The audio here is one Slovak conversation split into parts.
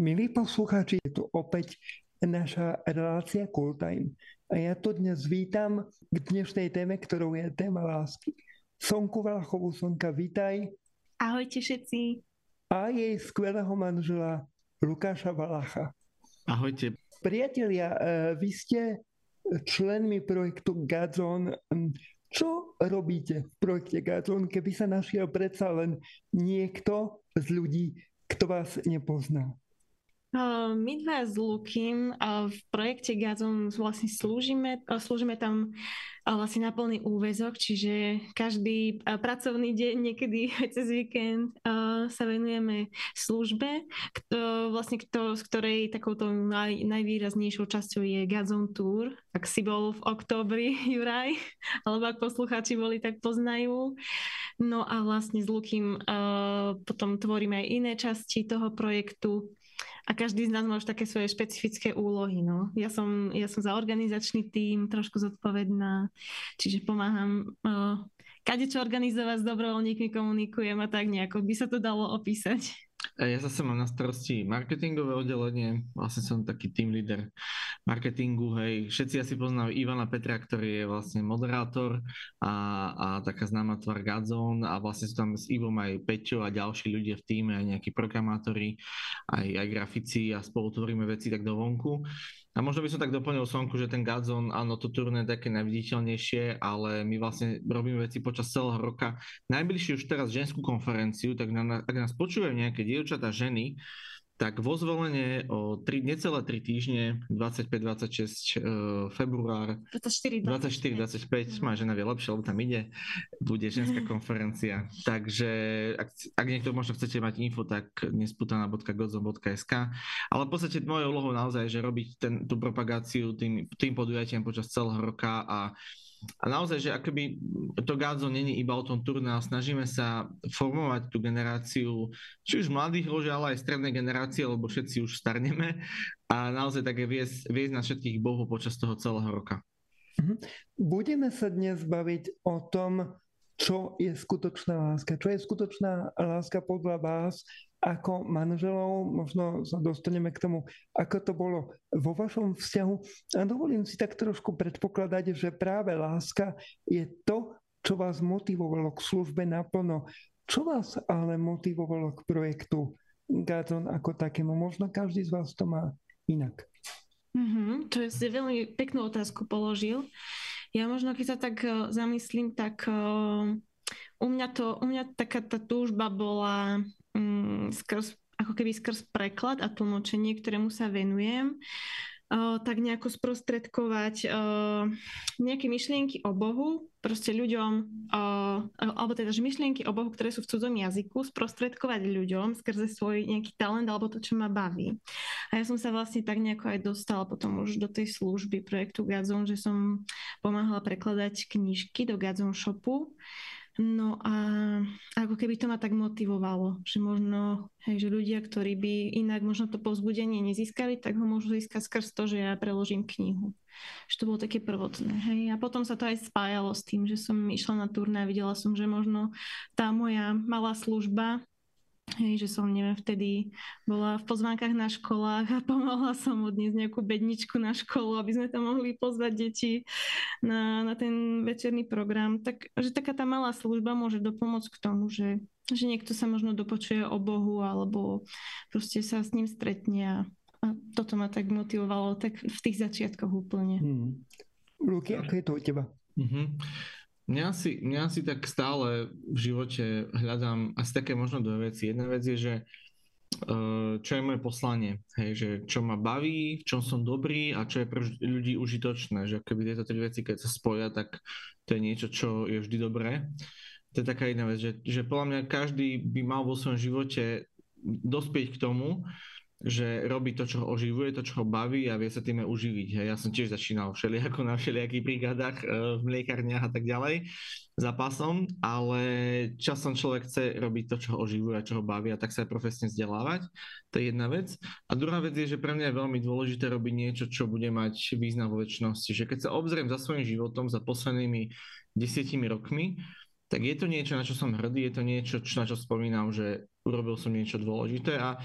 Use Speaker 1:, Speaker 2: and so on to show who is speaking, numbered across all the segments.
Speaker 1: Milí poslucháči, je tu opäť naša relácia Cool Time. A ja tu dnes vítam k dnešnej téme, ktorou je téma lásky. Sonku Valachovú, Sonka, vítaj.
Speaker 2: Ahojte všetci.
Speaker 1: A jej skvelého manžela Lukáša Valacha.
Speaker 3: Ahojte.
Speaker 1: Priatelia, e, vy ste členmi projektu Gazon. Čo robíte v projekte Gazon, keby sa našiel predsa len niekto z ľudí, kto vás nepozná?
Speaker 2: My dva s Lukým v projekte Gazon vlastne slúžime, slúžime tam vlastne na plný úvezok, čiže každý pracovný deň, niekedy aj cez víkend sa venujeme službe, vlastne kto, z ktorej takouto naj, najvýraznejšou časťou je Gazon Tour. Ak si bol v októbri, Juraj, alebo ak poslucháči boli, tak poznajú. No a vlastne s Lukým potom tvoríme aj iné časti toho projektu a každý z nás má už také svoje špecifické úlohy. No. Ja, som, ja som za organizačný tím trošku zodpovedná, čiže pomáham uh, kade čo organizovať s dobrovoľníkmi, komunikujem a tak nejako by sa to dalo opísať.
Speaker 3: Ja zase mám na starosti marketingové oddelenie, vlastne som taký team leader marketingu, hej. Všetci asi poznajú Ivana Petra, ktorý je vlastne moderátor a, a taká známa tvar Gadzone a vlastne sú tam s Ivom aj Peťo a ďalší ľudia v týme, aj nejakí programátori, aj, aj grafici a spolu tvoríme veci tak do vonku. A možno by som tak doplnil Sonku, že ten Gazon, áno, to turné je také najviditeľnejšie, ale my vlastne robíme veci počas celého roka. Najbližšie už teraz ženskú konferenciu, tak na, ak nás počúvajú nejaké dievčatá, ženy, tak vo zvolenie o 3, necelé 3 týždne, 25-26 uh, február, 24-25, má žena vie lepšie, lebo tam ide, bude ženská konferencia. Takže ak, ak niekto možno chcete mať info, tak nesputana.godzo.sk ale v podstate mojou úlohou naozaj, že robiť ten, tú propagáciu tým, tým podujatiem počas celého roka a a naozaj, že akoby to Gádzo není iba o tom turné, snažíme sa formovať tú generáciu, či už mladých ľudí, ale aj strednej generácie, lebo všetci už starneme a naozaj také viesť, viesť na všetkých Bohu počas toho celého roka.
Speaker 1: Mhm. Budeme sa dnes baviť o tom, čo je skutočná láska. Čo je skutočná láska podľa vás ako manželov, možno sa dostaneme k tomu, ako to bolo vo vašom vzťahu. A dovolím si tak trošku predpokladať, že práve láska je to, čo vás motivovalo k službe naplno. Čo vás ale motivovalo k projektu Gazon ako takému? Možno každý z vás to má inak.
Speaker 2: Mm-hmm, to je veľmi peknú otázku položil. Ja možno, keď sa tak uh, zamyslím, tak uh, u mňa to, u mňa taká tá túžba bola um, skrz, ako keby skrz preklad a tlmočenie, ktorému sa venujem, uh, tak nejako sprostredkovať uh, nejaké myšlienky o Bohu, proste ľuďom, uh, alebo teda, že myšlienky o Bohu, ktoré sú v cudzom jazyku, sprostredkovať ľuďom skrze svoj nejaký talent alebo to, čo ma baví. A ja som sa vlastne tak nejako aj dostala potom už do tej služby projektu Gazon, že som pomáhala prekladať knižky do Gazon shopu. No a ako keby to ma tak motivovalo, že možno, hej, že ľudia, ktorí by inak možno to povzbudenie nezískali, tak ho môžu získať skrz to, že ja preložím knihu. Že to bolo také prvotné. Hej. A potom sa to aj spájalo s tým, že som išla na turné a videla som, že možno tá moja malá služba Hej, že som, neviem, vtedy bola v pozvánkach na školách a pomohla som odniesť nejakú bedničku na školu, aby sme tam mohli pozvať deti na, na ten večerný program. Tak, že taká tá malá služba môže dopomôcť k tomu, že, že niekto sa možno dopočuje o Bohu alebo proste sa s ním stretne a, a toto ma tak motivovalo tak v tých začiatkoch úplne. Hmm.
Speaker 1: Luky, ako je to u teba? Mm-hmm.
Speaker 3: Mňa si, mňa si tak stále v živote hľadám asi také možno dve veci. Jedna vec je, že uh, čo je moje poslanie, hej, že čo ma baví, v čom som dobrý a čo je pre ľudí užitočné, že keby tieto tri veci, keď sa spoja, tak to je niečo, čo je vždy dobré. To je taká jedna vec, že, že podľa mňa každý by mal vo svojom živote dospieť k tomu, že robí to, čo ho oživuje, to, čo ho baví a vie sa tým aj uživiť. Ja som tiež začínal všelijako na všelijakých brigádach e, v mliekarniach a tak ďalej zápasom, ale časom človek chce robiť to, čo ho oživuje a čo ho baví a tak sa aj profesne vzdelávať. To je jedna vec. A druhá vec je, že pre mňa je veľmi dôležité robiť niečo, čo bude mať význam vo väčšnosti. Že keď sa obzriem za svojím životom, za poslednými desiatimi rokmi, tak je to niečo, na čo som hrdý, je to niečo, na čo spomínam, že urobil som niečo dôležité a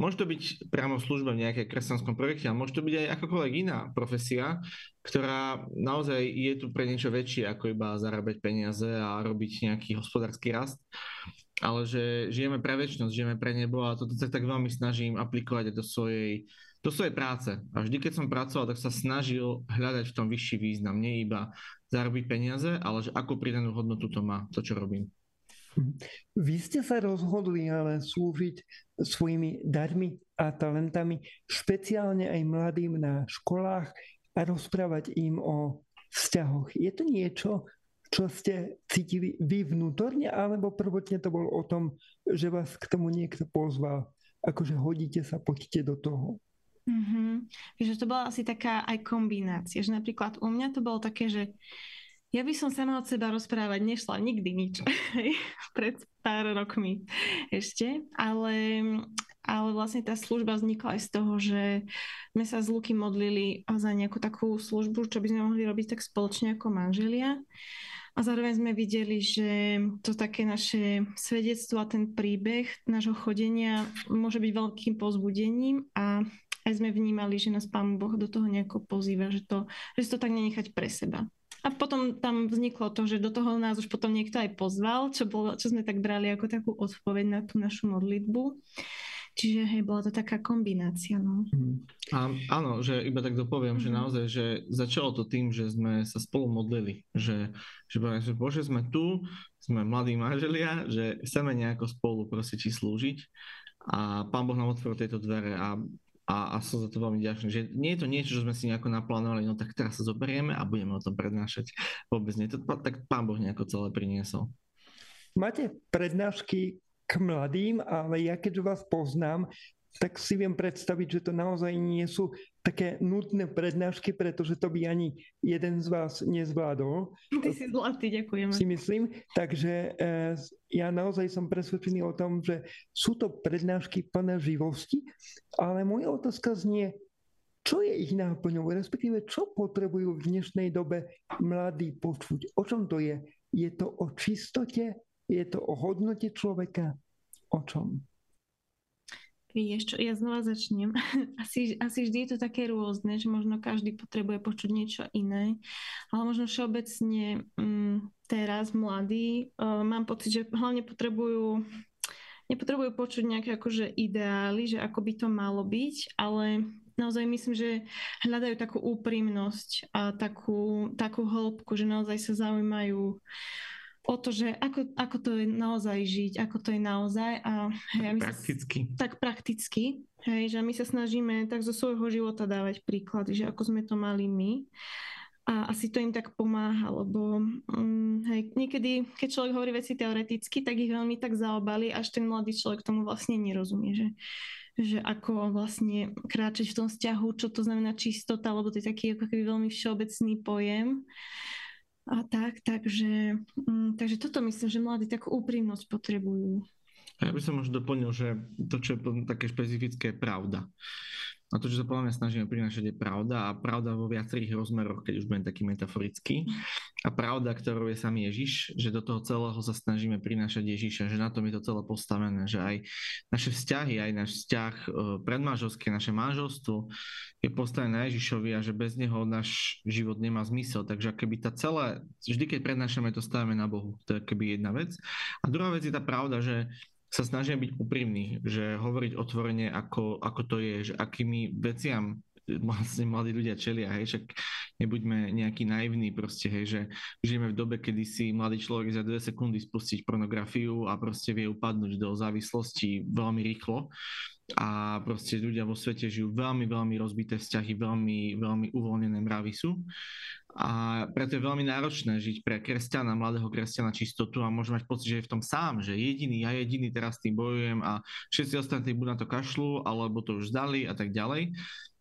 Speaker 3: môže to byť priamo služba v nejakej kresťanskom projekte, ale môže to byť aj akokoľvek iná profesia, ktorá naozaj je tu pre niečo väčšie ako iba zarábať peniaze a robiť nejaký hospodársky rast ale že žijeme pre väčšnosť, žijeme pre nebo a toto sa tak veľmi snažím aplikovať do svojej, do svojej práce. A vždy, keď som pracoval, tak sa snažil hľadať v tom vyšší význam. Nie iba zarobiť peniaze, ale že akú pridanú hodnotu to má, to, čo robím.
Speaker 1: Vy ste sa rozhodli ale slúžiť svojimi darmi a talentami špeciálne aj mladým na školách a rozprávať im o vzťahoch. Je to niečo, čo ste cítili vy vnútorne, alebo prvotne to bol o tom, že vás k tomu niekto pozval, akože hodíte sa, poďte do toho.
Speaker 2: Mm-hmm. Že to bola asi taká aj kombinácia, že napríklad u mňa to bolo také, že ja by som sama od seba rozprávať nešla nikdy nič. Pred pár rokmi ešte. Ale, ale vlastne tá služba vznikla aj z toho, že sme sa s Luky modlili za nejakú takú službu, čo by sme mohli robiť tak spoločne ako manželia. A zároveň sme videli, že to také naše svedectvo a ten príbeh nášho chodenia môže byť veľkým pozbudením a aj sme vnímali, že nás Pán Boh do toho nejako pozýva, že to, že to tak nenechať pre seba. A potom tam vzniklo to, že do toho nás už potom niekto aj pozval, čo, bolo, čo sme tak brali ako takú odpoveď na tú našu modlitbu. Čiže hej, bola to taká kombinácia. No.
Speaker 3: Mhm. A, áno, že iba tak dopoviem, mm-hmm. že mhm. naozaj, že začalo to tým, že sme sa spolu modlili, že, že, že Bože, sme tu, sme mladí manželia, že chceme nejako spolu proste či slúžiť a Pán Boh nám otvoril tieto dvere a a, a som za to veľmi ďačný, že nie je to niečo, čo sme si nejako naplánovali, no tak teraz sa zoberieme a budeme o tom prednášať. Vôbec nie, to tak pán Boh nejako celé priniesol.
Speaker 1: Máte prednášky k mladým, ale ja keď vás poznám, tak si viem predstaviť, že to naozaj nie sú také nutné prednášky, pretože to by ani jeden z vás nezvládol.
Speaker 2: Ty si zlatý, ďakujem.
Speaker 1: Si myslím. Takže eh, ja naozaj som presvedčený o tom, že sú to prednášky plné živosti, ale moja otázka znie, čo je ich náplňou, respektíve čo potrebujú v dnešnej dobe mladí počuť? O čom to je? Je to o čistote? Je to o hodnote človeka? O čom?
Speaker 2: Vieš čo, ja znova začnem. Asi, asi vždy je to také rôzne, že možno každý potrebuje počuť niečo iné, ale možno všeobecne um, teraz mladí uh, mám pocit, že hlavne potrebujú nepotrebujú počuť nejaké akože ideály, že ako by to malo byť, ale naozaj myslím, že hľadajú takú úprimnosť a takú, takú hĺbku, že naozaj sa zaujímajú o to, že ako, ako to je naozaj žiť, ako to je naozaj. A,
Speaker 3: hej, my prakticky.
Speaker 2: Sa, tak prakticky. Hej, že my sa snažíme tak zo svojho života dávať príklady, že ako sme to mali my. A asi to im tak pomáha, lebo um, hej, niekedy, keď človek hovorí veci teoreticky, tak ich veľmi tak zaobali, až ten mladý človek tomu vlastne nerozumie, že, že ako vlastne kráčať v tom vzťahu, čo to znamená čistota, lebo to je taký ako keby veľmi všeobecný pojem. A tak, takže, mm, takže toto myslím, že mladí takú úprimnosť potrebujú.
Speaker 3: Ja by som už doplnil, že to, čo je také špecifické, je pravda. A to, čo sa podľa mňa snažíme prinášať, je pravda a pravda vo viacerých rozmeroch, keď už budem taký metaforický. A pravda, ktorou je sám Ježiš, že do toho celého sa snažíme prinášať Ježiša, že na tom je to celé postavené, že aj naše vzťahy, aj náš vzťah e, predmážovské, naše manželstvo je postavené na Ježišovi a že bez neho náš život nemá zmysel. Takže keby tá celá, vždy keď prednášame, to stavíme na Bohu. To je keby jedna vec. A druhá vec je tá pravda, že sa snažia byť úprimní, že hovoriť otvorene, ako, ako to je, že akými veciam vlastne mladí ľudia čelia, hej, však nebuďme nejaký naivní proste, hej, že žijeme v dobe, kedy si mladý človek za dve sekundy spustiť pornografiu a proste vie upadnúť do závislosti veľmi rýchlo. A proste ľudia vo svete žijú veľmi, veľmi rozbité vzťahy, veľmi, veľmi uvoľnené mravy sú a preto je veľmi náročné žiť pre kresťana, mladého kresťana čistotu a môže mať pocit, že je v tom sám, že jediný, ja jediný teraz tým bojujem a všetci ostatní buď na to kašľú, alebo to už zdali a tak ďalej.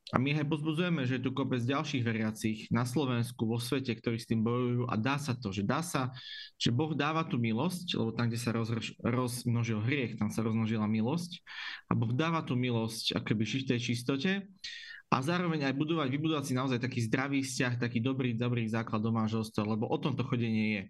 Speaker 3: A my aj pozbudzujeme, že je tu kopec ďalších veriacich na Slovensku, vo svete, ktorí s tým bojujú a dá sa to, že dá sa, že Boh dáva tú milosť, lebo tam, kde sa roz, rozmnožil hriech, tam sa rozmnožila milosť a Boh dáva tú milosť akoby v tej čistote a zároveň aj budovať, vybudovať si naozaj taký zdravý vzťah, taký dobrý, dobrý základ do manželstva, lebo o tomto chodenie je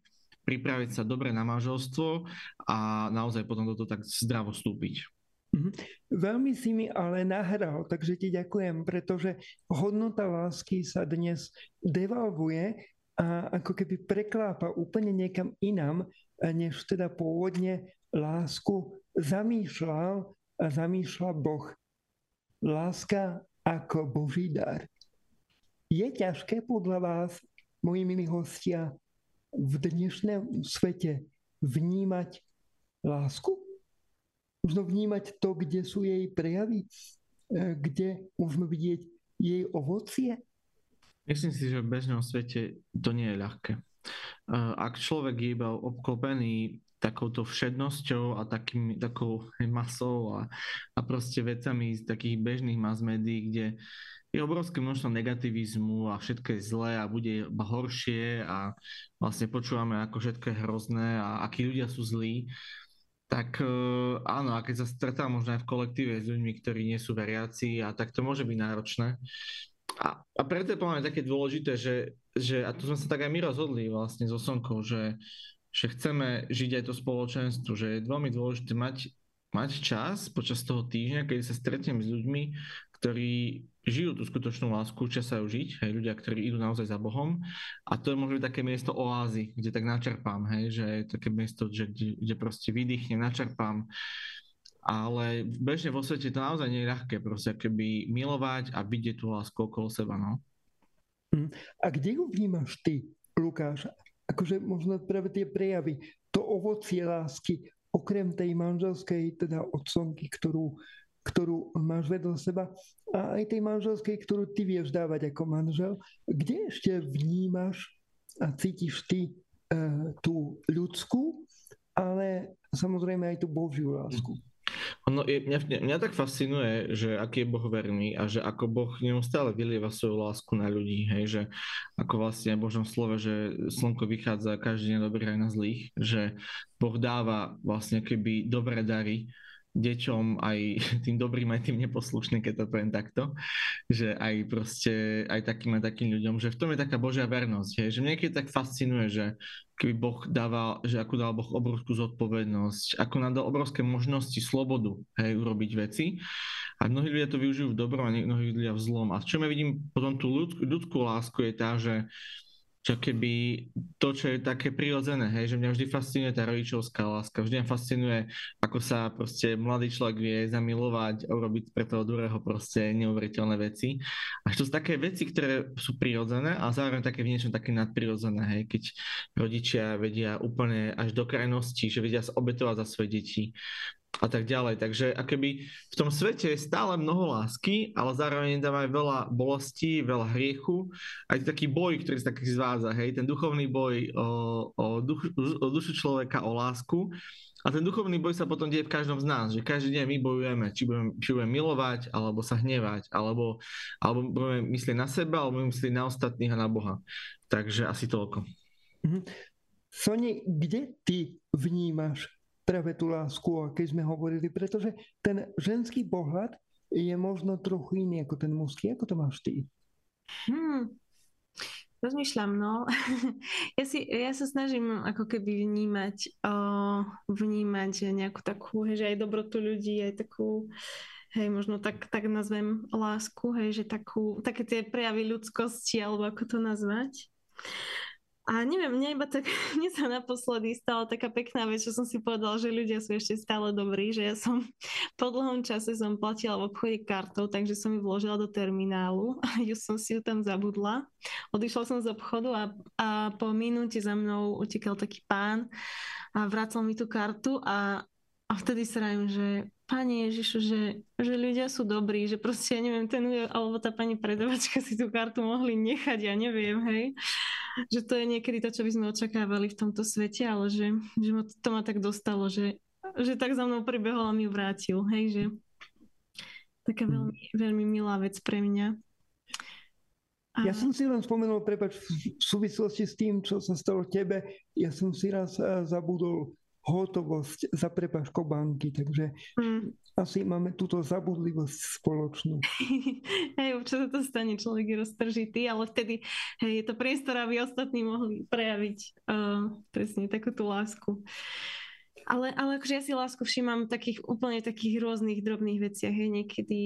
Speaker 3: pripraviť sa dobre na manželstvo a naozaj potom toto tak zdravo vstúpiť.
Speaker 1: Mhm. Veľmi si mi ale nahral, takže ti ďakujem, pretože hodnota lásky sa dnes devalvuje a ako keby preklápa úplne niekam inám, než teda pôvodne lásku zamýšľal a zamýšľa Boh. Láska ako Boží dar. Je ťažké podľa vás, moji milí hostia, v dnešnom svete vnímať lásku? Možno vnímať to, kde sú jej prejavy, e, kde môžeme vidieť jej ovocie?
Speaker 3: Myslím si, že v bežnom svete to nie je ľahké. E, ak človek je iba obklopený takouto všednosťou a takým, takou masou a, a proste vecami z takých bežných mass médií, kde je obrovské množstvo negativizmu a všetko je zlé a bude iba horšie a vlastne počúvame, ako všetko je hrozné a akí ľudia sú zlí, tak e, áno, a keď sa stretá možno aj v kolektíve s ľuďmi, ktorí nie sú veriaci a tak to môže byť náročné. A, a preto je podľa také dôležité, že, že, a tu sme sa tak aj my rozhodli vlastne so Sonkou, že, že chceme žiť aj to spoločenstvo, že je veľmi dôležité mať, mať čas počas toho týždňa, keď sa stretnem s ľuďmi, ktorí žijú tú skutočnú lásku, učia sa ju žiť, hej, ľudia, ktorí idú naozaj za Bohom. A to je možno také miesto oázy, kde tak načerpám, hej, že je také miesto, že, kde, kde proste vydýchnem, načerpám. Ale bežne vo svete to naozaj nie je ľahké, proste keby milovať a vidieť tú lásku okolo seba, no.
Speaker 1: Hm. A kde ju vnímaš ty, Lukáš? Akože možno práve tie prejavy, to ovocie lásky, okrem tej manželskej, teda odsonky, ktorú ktorú máš vedľa seba a aj tej manželskej, ktorú ty vieš dávať ako manžel. Kde ešte vnímaš a cítiš ty e, tú ľudskú, ale samozrejme aj tú Božiu lásku?
Speaker 3: Ono, je, mňa, mňa, tak fascinuje, že aký je Boh verný a že ako Boh neustále vylieva svoju lásku na ľudí, hej, že ako vlastne v Božom slove, že slnko vychádza každý deň dobrý aj na zlých, že Boh dáva vlastne keby dobré dary deťom, aj tým dobrým, aj tým neposlušným, keď to poviem takto, že aj proste, aj takým a takým ľuďom, že v tom je taká Božia vernosť, hej, že niekedy tak fascinuje, že keby Boh dával, že ako dal Boh obrovskú zodpovednosť, ako nám dal obrovské možnosti, slobodu, hej, urobiť veci. A mnohí ľudia to využijú v dobrom a mnohí ľudia v zlom. A čo ja vidím potom tú ľudskú, ľudskú lásku je tá, že čo keby to, čo je také prirodzené, hej, že mňa vždy fascinuje tá rodičovská láska, vždy ma fascinuje, ako sa proste mladý človek vie zamilovať a urobiť pre toho druhého proste neuveriteľné veci. A to sú také veci, ktoré sú prirodzené a zároveň také v niečom také nadprirodzené, hej, keď rodičia vedia úplne až do krajnosti, že vedia sa obetovať za svoje deti, a tak ďalej. Takže akoby v tom svete je stále mnoho lásky, ale zároveň tam aj veľa bolesti, veľa hriechu. Aj taký boj, ktorý sa taký zvádza, hej, ten duchovný boj o, o, duch, o dušu človeka, o lásku. A ten duchovný boj sa potom deje v každom z nás, že každý deň my bojujeme, či budeme, či budeme milovať, alebo sa hnevať, alebo, alebo budeme myslieť na seba, alebo budeme myslieť na ostatných a na Boha. Takže asi toľko.
Speaker 1: Mm-hmm. Soni, kde ty vnímaš práve tú lásku, o akej sme hovorili, pretože ten ženský pohľad je možno trochu iný ako ten mužský. Ako to máš ty?
Speaker 2: Hmm. Rozmýšľam, no. Ja, si, ja sa snažím ako keby vnímať, o, vnímať nejakú takú, hej, že aj dobrotu ľudí, aj takú, hej, možno tak, tak nazvem lásku, hej, že takú, také tie prejavy ľudskosti, alebo ako to nazvať. A neviem, mne iba tak, mne sa naposledy stala taká pekná vec, čo som si povedala, že ľudia sú ešte stále dobrí, že ja som po dlhom čase som platila v obchode kartou, takže som ju vložila do terminálu a ju som si ju tam zabudla. Odišla som z obchodu a, a po minúte za mnou utekal taký pán a vracal mi tú kartu a, a vtedy sa že Pane Ježišu, že, že ľudia sú dobrí, že proste, ja neviem, ten alebo tá pani predavačka si tú kartu mohli nechať, ja neviem, hej že to je niekedy to, čo by sme očakávali v tomto svete, ale že, že ma, to ma tak dostalo, že, že tak za mnou pribehol a mi vrátil, hej, že taká mhm. veľmi, veľmi milá vec pre mňa.
Speaker 1: A... Ja som si len spomenul, prepač, v súvislosti s tým, čo sa stalo tebe, ja som si raz eh, zabudol hotovosť za prepaškou banky, takže mm. Asi máme túto zabudlivosť spoločnú.
Speaker 2: hej, občas to stane, človek je roztržitý, ale vtedy hej, je to priestor, aby ostatní mohli prejaviť uh, presne takú tú lásku. Ale, ale akože ja si lásku všímam takých úplne takých rôznych drobných veciach. Je niekedy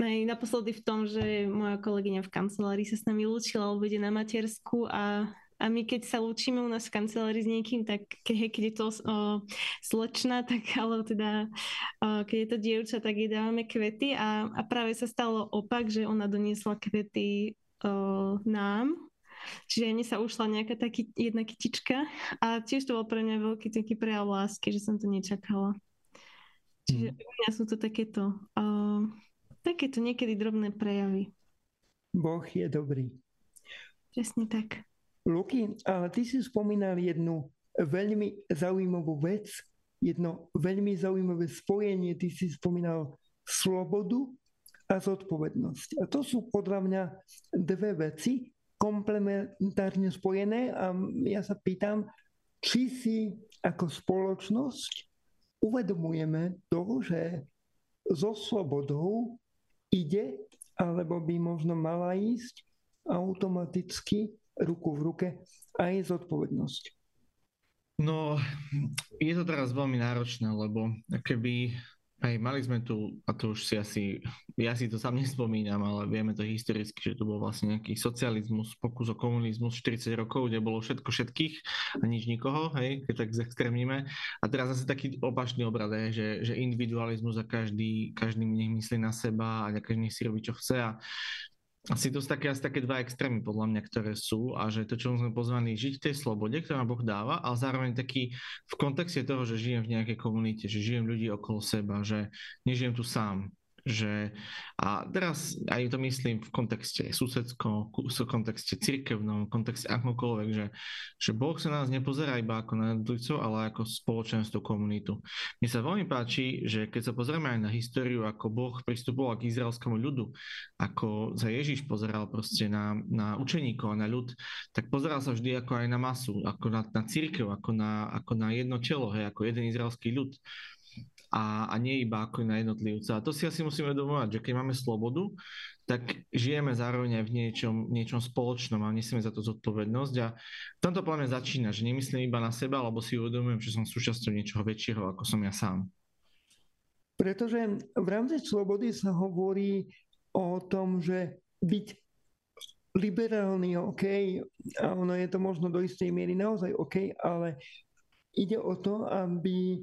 Speaker 2: aj naposledy v tom, že moja kolegyňa v kancelárii sa s nami lúčila, alebo ide na matersku a a my keď sa lúčime u nás v kancelárii s niekým, tak keď, keď je to o, slečna, tak ale teda o, keď je to dievča, tak jej dávame kvety a, a práve sa stalo opak, že ona doniesla kvety o, nám, Čiže mne sa ušla nejaká taký, jedna kytička a tiež to bol pre mňa veľký taký prejav lásky, že som to nečakala. Čiže mm. u mňa sú to takéto, uh, takéto niekedy drobné prejavy.
Speaker 1: Boh je dobrý.
Speaker 2: Presne tak.
Speaker 1: Luky, a ty si spomínal jednu veľmi zaujímavú vec, jedno veľmi zaujímavé spojenie. Ty si spomínal slobodu a zodpovednosť. A to sú podľa mňa dve veci komplementárne spojené a ja sa pýtam, či si ako spoločnosť uvedomujeme to, že so slobodou ide, alebo by možno mala ísť automaticky ruku v ruke aj zodpovednosť.
Speaker 3: No, je to teraz veľmi náročné, lebo keby aj mali sme tu, a to už si asi, ja si to sám nespomínam, ale vieme to historicky, že to bol vlastne nejaký socializmus, pokus o komunizmus 40 rokov, kde bolo všetko všetkých a nič nikoho, hej, keď tak zextrémnime. A teraz zase taký opačný obrad je, že, že individualizmus a každý, každý nech myslí na seba a každý nech si robí, čo chce a asi to sú také, asi také dva extrémy podľa mňa, ktoré sú a že to, čo sme pozvaní žiť v tej slobode, ktorá Boh dáva, ale zároveň taký v kontexte toho, že žijem v nejakej komunite, že žijem ľudí okolo seba, že nežijem tu sám, že a teraz aj to myslím v kontexte susedskom, v kontexte cirkevnom, v kontexte akokoľvek, že, že Boh sa nás nepozerá iba ako na jednotlivcov, ale ako spoločenstvo, komunitu. Mne sa veľmi páči, že keď sa pozrieme aj na históriu, ako Boh pristupoval k izraelskému ľudu, ako sa Ježiš pozeral proste na, na učeníkov a na ľud, tak pozeral sa vždy ako aj na masu, ako na, na církev, ako na, ako na jedno telo, hej, ako jeden izraelský ľud a, a nie iba ako na jednotlivca. A to si asi musíme uvedomovať, že keď máme slobodu, tak žijeme zároveň aj v niečom, niečom spoločnom a nesieme za to zodpovednosť. A v tomto pláne začína, že nemyslím iba na seba, alebo si uvedomujem, že som súčasťou niečoho väčšieho, ako som ja sám.
Speaker 1: Pretože v rámci slobody sa hovorí o tom, že byť liberálny OK, a ono je to možno do istej miery naozaj OK, ale ide o to, aby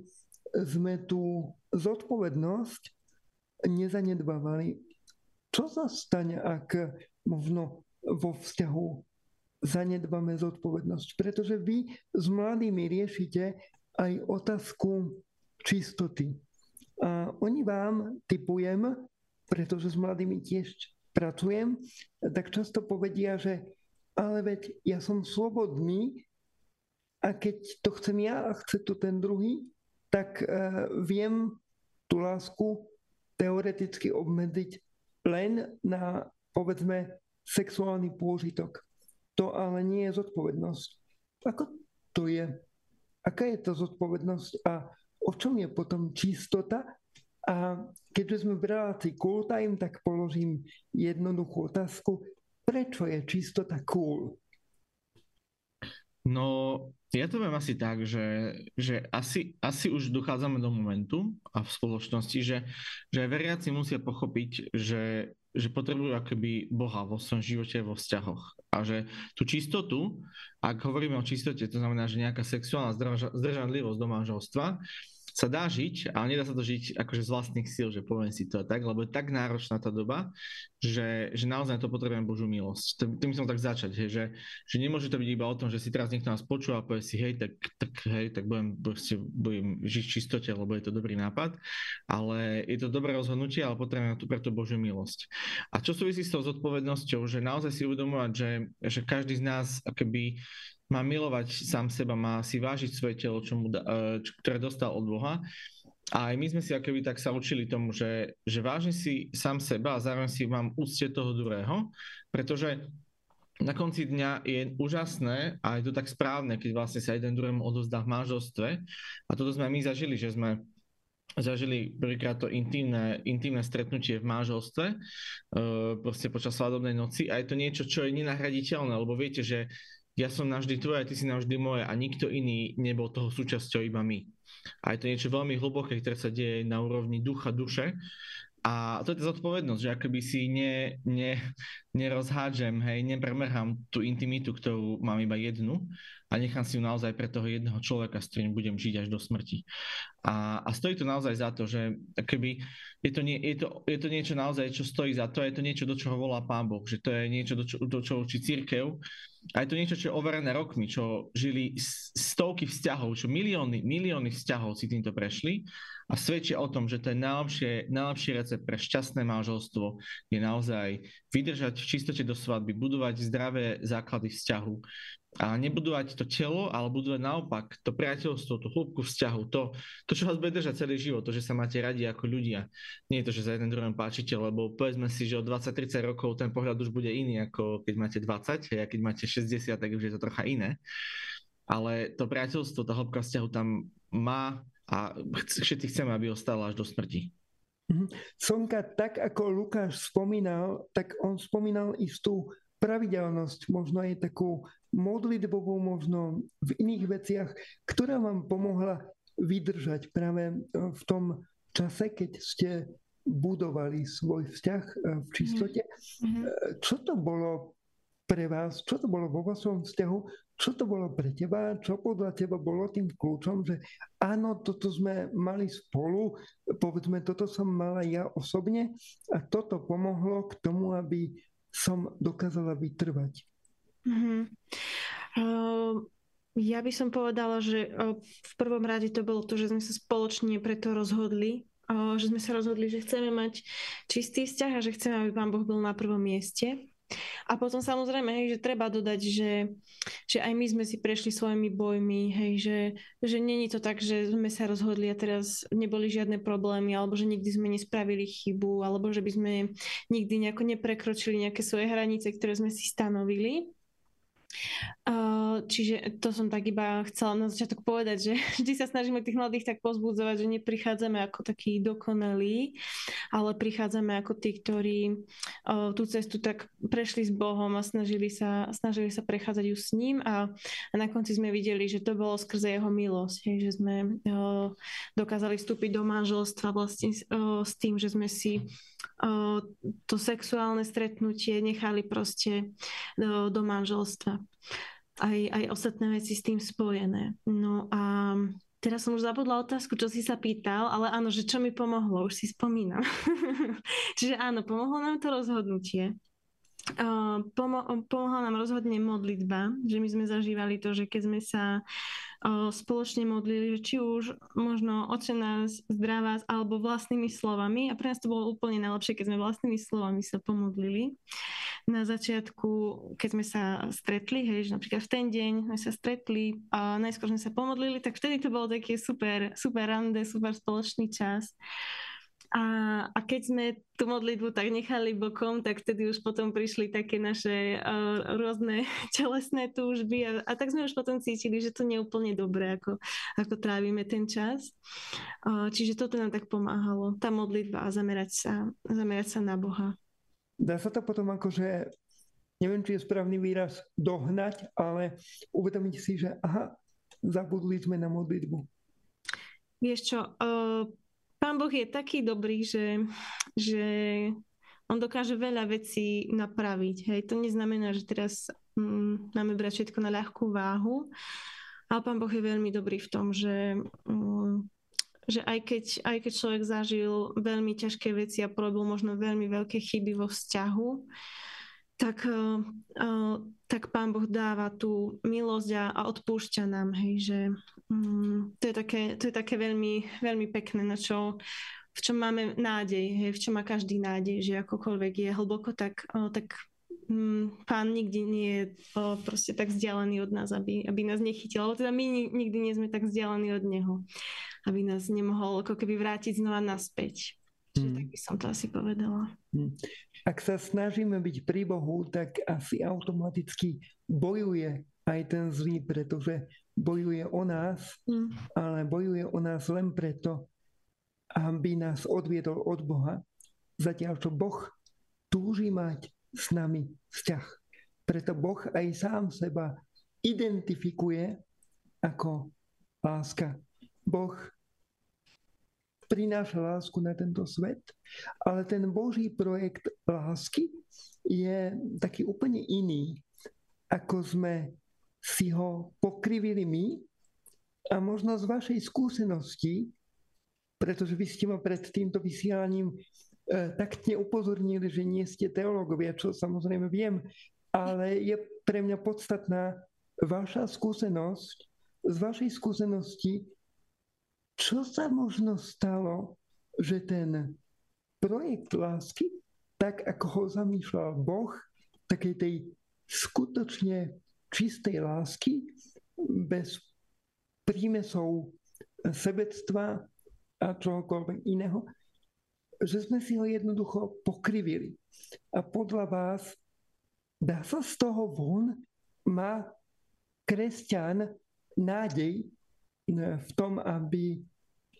Speaker 1: sme tú zodpovednosť nezanedbávali. Čo sa stane, ak možno vo vzťahu zanedbáme zodpovednosť? Pretože vy s mladými riešite aj otázku čistoty. A oni vám, typujem, pretože s mladými tiež pracujem, tak často povedia, že ale veď ja som slobodný a keď to chcem ja a chce to ten druhý, tak uh, viem tú lásku teoreticky obmedziť len na, povedzme, sexuálny pôžitok. To ale nie je zodpovednosť. Ako to je? Aká je to zodpovednosť a o čom je potom čistota? A keďže sme v relácii cool time, tak položím jednoduchú otázku. Prečo je čistota cool?
Speaker 3: No, ja to viem asi tak, že, že asi, asi už dochádzame do momentu a v spoločnosti, že, že aj veriaci musia pochopiť, že, že potrebujú akoby Boha vo svojom živote vo vzťahoch. A že tú čistotu, ak hovoríme o čistote, to znamená, že nejaká sexuálna zdržanlivosť do manželstva, sa dá žiť, ale nedá sa to žiť akože z vlastných síl, že poviem si to tak, lebo je tak náročná tá doba, že, že naozaj to potrebujem Božú milosť. Tým som tak začať, hej, že, že nemôže to byť iba o tom, že si teraz niekto nás počúva a povie si, hej, tak, tak, hej, tak budem, proste, budem žiť v čistote, lebo je to dobrý nápad, ale je to dobré rozhodnutie, ale potrebujem tu preto Božiu milosť. A čo súvisí s tou zodpovednosťou, že naozaj si uvedomovať, že, že každý z nás akoby má milovať sám seba, má si vážiť svoje telo, čo mu, e, čo, ktoré dostal od Boha. A aj my sme si akoby tak sa učili tomu, že, že vážim si sám seba a zároveň si mám úctie toho druhého, pretože na konci dňa je úžasné a je to tak správne, keď vlastne sa jeden druhému odozdá v manželstve. A toto sme my zažili, že sme zažili prvýkrát to intimné, intimné stretnutie v manželstve, uh, proste počas svadobnej noci a je to niečo, čo je nenahraditeľné, lebo viete, že ja som navždy tvoj a ty si navždy moje a nikto iný nebol toho súčasťou, iba my. A je to niečo veľmi hlboké, ktoré sa deje na úrovni ducha, duše. A to je tá zodpovednosť, že akoby si ne, ne, nerozhádžem, hej, nepremrhám tú intimitu, ktorú mám iba jednu a nechám si ju naozaj pre toho jedného človeka, s ktorým budem žiť až do smrti. A, a stojí to naozaj za to, že akoby je to, nie, je, to, je to niečo naozaj, čo stojí za to, je to niečo, do čoho volá Pán Boh, že to je niečo, do, čo, do čoho učí církev a je to niečo, čo je overené rokmi, čo žili stovky vzťahov, čo milióny, milióny vzťahov si týmto prešli a svedčia o tom, že ten najlepšie, najlepší recept pre šťastné manželstvo je naozaj vydržať v čistote do svadby, budovať zdravé základy vzťahu, a nebudovať to telo, ale budovať naopak to priateľstvo, tú hĺbku vzťahu, to, to, čo vás bude držať celý život, to, že sa máte radi ako ľudia. Nie je to, že za jeden druhým páčite, lebo povedzme si, že o 20-30 rokov ten pohľad už bude iný, ako keď máte 20, a keď máte 60, tak už je to trocha iné. Ale to priateľstvo, tá hĺbka vzťahu tam má a všetci chceme, aby ostala až do smrti.
Speaker 1: Mhm. Sonka, tak ako Lukáš spomínal, tak on spomínal istú pravidelnosť, možno aj takú modlitbovú, možno v iných veciach, ktorá vám pomohla vydržať práve e, v tom čase, keď ste budovali svoj vzťah e, v čistote. Mm-hmm. Čo to bolo pre vás, čo to bolo vo vašom vzťahu, čo to bolo pre teba, čo podľa teba bolo tým kľúčom, že áno, toto sme mali spolu, povedzme, toto som mala ja osobne a toto pomohlo k tomu, aby som dokázala vytrvať?
Speaker 2: Mm-hmm. Ja by som povedala, že uh, v prvom rade to bolo to, že sme sa spoločne preto rozhodli, uh, že sme sa rozhodli, že chceme mať čistý vzťah a že chceme, aby Pán Boh bol na prvom mieste. A potom samozrejme, hej, že treba dodať, že, že aj my sme si prešli svojimi bojmi, hej, že, že není to tak, že sme sa rozhodli a teraz neboli žiadne problémy, alebo že nikdy sme nespravili chybu, alebo že by sme nikdy nejako neprekročili nejaké svoje hranice, ktoré sme si stanovili. Uh, čiže to som tak iba chcela na začiatok povedať, že vždy sa snažíme tých mladých tak pozbudzovať, že neprichádzame ako takí dokonalí, ale prichádzame ako tí, ktorí tú cestu tak prešli s Bohom a snažili sa, snažili sa prechádzať ju s ním a, a na konci sme videli, že to bolo skrze jeho milosť, hej, že sme dokázali vstúpiť do manželstva vlastne s tým, že sme si to sexuálne stretnutie nechali proste do, do manželstva. Aj, aj ostatné veci s tým spojené. No a teraz som už zabudla otázku, čo si sa pýtal, ale áno, že čo mi pomohlo, už si spomínam. Čiže áno, pomohlo nám to rozhodnutie. Uh, pomo- pomohla nám rozhodne modlitba, že my sme zažívali to, že keď sme sa spoločne modlili, že či už možno oče nás zdravá alebo vlastnými slovami a pre nás to bolo úplne najlepšie, keď sme vlastnými slovami sa pomodlili. Na začiatku, keď sme sa stretli, hej, že napríklad v ten deň sme sa stretli a najskôr sme sa pomodlili, tak vtedy to bolo také super, super rande, super spoločný čas. A, a keď sme tú modlitbu tak nechali bokom, tak vtedy už potom prišli také naše uh, rôzne telesné túžby a, a tak sme už potom cítili, že to nie je úplne dobré, ako, ako trávime ten čas. Uh, čiže toto nám tak pomáhalo, tá modlitba a zamerať sa, zamerať sa na Boha.
Speaker 1: Dá sa to potom akože, neviem, či je správny výraz, dohnať, ale uvedomiť si, že aha, zabudli sme na modlitbu.
Speaker 2: Vieš čo, uh, Pán Boh je taký dobrý, že, že on dokáže veľa vecí napraviť. Hej. To neznamená, že teraz mm, máme brať všetko na ľahkú váhu, ale Pán Boh je veľmi dobrý v tom, že, mm, že aj, keď, aj keď človek zažil veľmi ťažké veci a porobil možno veľmi veľké chyby vo vzťahu, tak, uh, tak Pán Boh dáva tú milosť a, a odpúšťa nám, hej, že um, to, je také, to je také veľmi, veľmi pekné, na čo, v čom máme nádej, hej, v čom má každý nádej, že akokoľvek je hlboko, tak, uh, tak um, Pán nikdy nie je uh, proste tak vzdialený od nás, aby, aby nás nechytil, ale teda my nikdy nie sme tak vzdialení od Neho, aby nás nemohol ako keby vrátiť znova naspäť. Čiže hmm. tak by som to asi povedala. Hmm.
Speaker 1: Ak sa snažíme byť pri Bohu, tak asi automaticky bojuje aj ten zlý, pretože bojuje o nás, mm. ale bojuje o nás len preto, aby nás odviedol od Boha. Zatiaľ, čo Boh túži mať s nami vzťah. Preto Boh aj sám seba identifikuje ako láska. Boh prináša lásku na tento svet, ale ten Boží projekt lásky je taký úplne iný, ako sme si ho pokrivili my a možno z vašej skúsenosti, pretože vy ste ma pred týmto vysielaním e, tak neupozornili, že nie ste teológovia, čo samozrejme viem, ale je pre mňa podstatná vaša skúsenosť, z vašej skúsenosti čo sa možno stalo, že ten projekt lásky, tak ako ho zamýšľal Boh, takej tej skutočne čistej lásky, bez prímesov sebectva a čohokoľvek iného, že sme si ho jednoducho pokrivili. A podľa vás dá sa z toho von, má kresťan nádej v tom, aby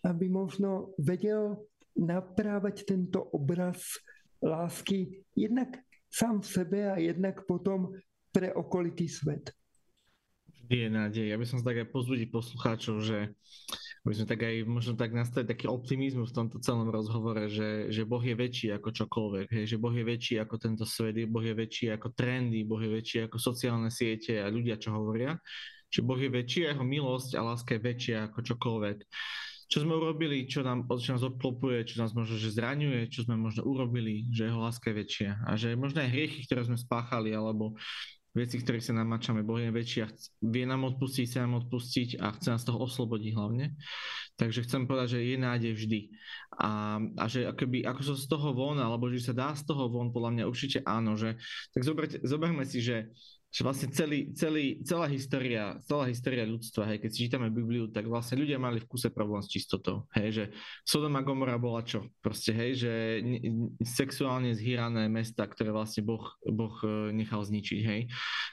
Speaker 1: aby možno vedel naprávať tento obraz lásky jednak sám v sebe a jednak potom pre okolitý svet.
Speaker 3: Vždy je nádej. Ja by som sa tak aj pozbudiť poslucháčov, že by sme tak aj možno tak nastaviť taký optimizmus v tomto celom rozhovore, že, že Boh je väčší ako čokoľvek, hej, že Boh je väčší ako tento svet, Boh je väčší ako trendy, Boh je väčší ako sociálne siete a ľudia, čo hovoria, že Boh je väčší a jeho milosť a láska je väčšia ako čokoľvek čo sme urobili, čo, nám, čo nás obklopuje, čo nás možno že zraňuje, čo sme možno urobili, že jeho láska je väčšia. A že možno aj hriechy, ktoré sme spáchali, alebo veci, ktorých sa namáčame, Boh je väčší a vie nám odpustiť, chce nám odpustiť a chce nás toho oslobodiť hlavne. Takže chcem povedať, že je nádej vždy. A, a že akoby, ako sa z toho von, alebo že sa dá z toho von, podľa mňa určite áno. Že, tak zoberte, zoberme si, že že vlastne celý, celý, celá, história, celá história ľudstva, hej, keď si čítame Bibliu, tak vlastne ľudia mali v kuse problém s čistotou. Hej, že Sodoma Gomora bola čo? Proste, hej, že sexuálne zhýrané mesta, ktoré vlastne Boh, boh e, nechal zničiť. Hej.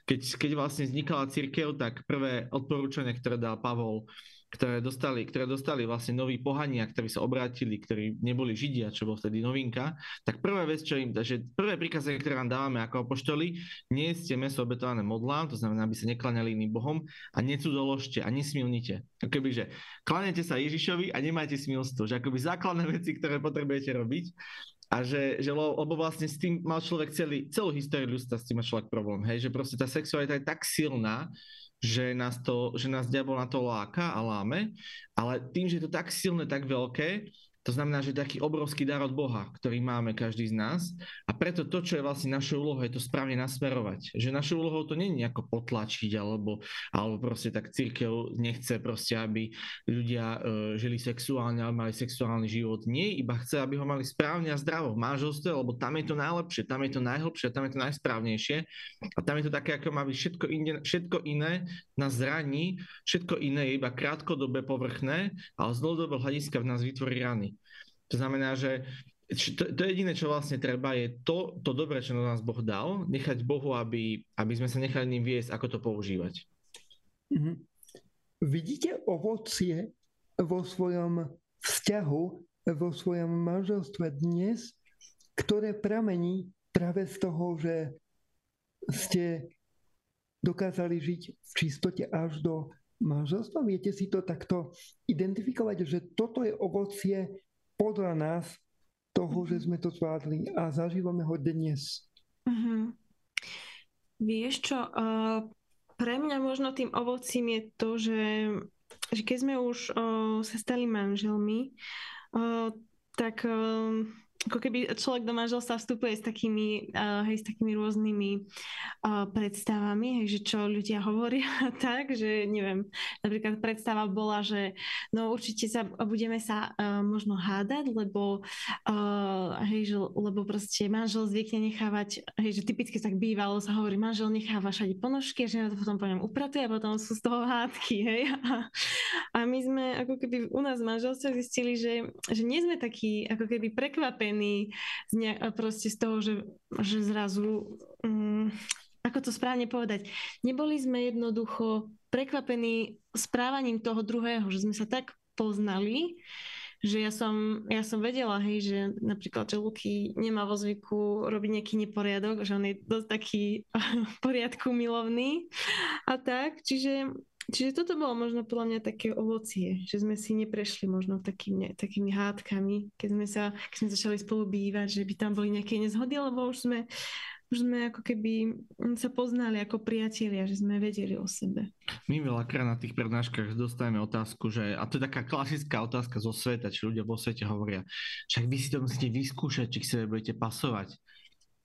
Speaker 3: Keď, keď vlastne vznikala církev, tak prvé odporúčanie, ktoré dal Pavol, ktoré dostali, ktoré dostali vlastne noví pohania, ktorí sa obrátili, ktorí neboli Židia, čo bol vtedy novinka, tak prvá vec, čo im, že prvé príkazanie, ktoré vám dávame ako apoštoli, nie ste meso obetované modlám, to znamená, aby sa neklaňali iným Bohom a necudoložte a nesmilnite. Akoby, že klanete sa Ježišovi a nemajte smilstvo, že akoby základné veci, ktoré potrebujete robiť, a že, že lebo vlastne s tým mal človek celý, celú históriu ľudstva, s tým má človek problém, hej, že proste tá sexualita je tak silná, že nás, to, že nás diabol na to láka a láme, ale tým, že je to tak silné, tak veľké, to znamená, že taký obrovský dar od Boha, ktorý máme každý z nás. A preto to, čo je vlastne našou úlohou, je to správne nasmerovať. Že našou úlohou to nie je nejako potlačiť, alebo, alebo proste tak církev nechce proste, aby ľudia uh, žili sexuálne, alebo mali sexuálny život. Nie, iba chce, aby ho mali správne a zdravo v manželstve, lebo tam je to najlepšie, tam je to najhlbšie, tam je to najsprávnejšie. A tam je to také, ako má byť všetko, inde, všetko iné nás zraní, všetko iné je iba krátkodobé povrchné, ale z dlhodobého hľadiska v nás vytvorí rany. To znamená, že to, to jediné, čo vlastne treba, je to, to dobré, čo nás Boh dal, nechať Bohu, aby, aby sme sa nechali ním viesť, ako to používať.
Speaker 1: Mm-hmm. Vidíte ovocie vo svojom vzťahu, vo svojom manželstve dnes, ktoré pramení práve z toho, že ste dokázali žiť v čistote až do manželstva? Viete si to takto identifikovať, že toto je ovocie podľa nás toho, že sme to zvládli a zažívame ho dnes.
Speaker 2: Uh-huh. Vieš čo, uh, pre mňa možno tým ovocím je to, že, že keď sme už uh, sa stali manželmi, uh, tak uh, ako keby človek do manželstva vstupuje s takými, uh, hej, s takými rôznymi uh, predstavami, hej, že čo ľudia hovoria tak, že neviem, napríklad predstava bola, že no určite sa budeme sa uh, možno hádať, lebo uh, hej, že, lebo proste manžel zvykne nechávať, hej, že typicky tak bývalo, sa hovorí, manžel necháva všade ponožky, že na to potom po ňom upratuje a potom sú z toho hádky, hej. A, a my sme ako keby u nás v manželstve zistili, že, že nie sme takí ako keby prekvapení prekvapený z, ne, proste z toho, že, že zrazu, um, ako to správne povedať, neboli sme jednoducho prekvapení správaním toho druhého, že sme sa tak poznali, že ja som, ja som vedela, hej, že napríklad, že Luky nemá vo zvyku robiť nejaký neporiadok, že on je dosť taký poriadku milovný a tak, čiže Čiže toto bolo možno podľa mňa také ovocie, že sme si neprešli možno takými, takými hádkami, keď sme, sa, keď sme začali spolu bývať, že by tam boli nejaké nezhody, lebo už sme, už sme ako keby sa poznali ako priatelia, že sme vedeli o sebe.
Speaker 3: My veľakrát na tých prednáškach dostajeme otázku, že, a to je taká klasická otázka zo sveta, či ľudia vo svete hovoria, však vy si to musíte vyskúšať, či k sebe budete pasovať.